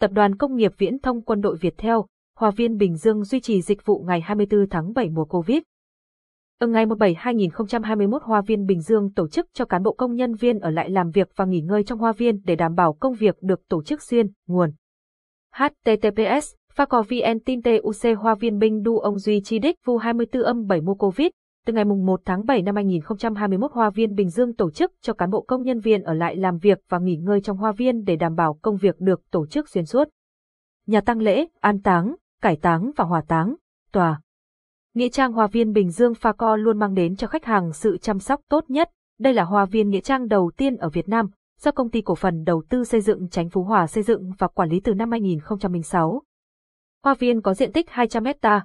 tập đoàn công nghiệp viễn thông quân đội Việt Theo, Hòa viên Bình Dương duy trì dịch vụ ngày 24 tháng 7 mùa Covid. Ở ngày 17-2021 Hoa viên Bình Dương tổ chức cho cán bộ công nhân viên ở lại làm việc và nghỉ ngơi trong hoa viên để đảm bảo công việc được tổ chức xuyên, nguồn. HTTPS, Pha VN tin TUC Hoa viên Bình Du ông Duy Chi Đích Vu 24 âm 7 mùa Covid, từ ngày 1 tháng 7 năm 2021 Hoa viên Bình Dương tổ chức cho cán bộ công nhân viên ở lại làm việc và nghỉ ngơi trong hoa viên để đảm bảo công việc được tổ chức xuyên suốt. Nhà tăng lễ, an táng, cải táng và hỏa táng, tòa. Nghĩa trang Hoa viên Bình Dương Pha Co luôn mang đến cho khách hàng sự chăm sóc tốt nhất. Đây là hoa viên nghĩa trang đầu tiên ở Việt Nam, do công ty cổ phần đầu tư xây dựng Chánh Phú Hòa xây dựng và quản lý từ năm 2006. Hoa viên có diện tích 200 hecta,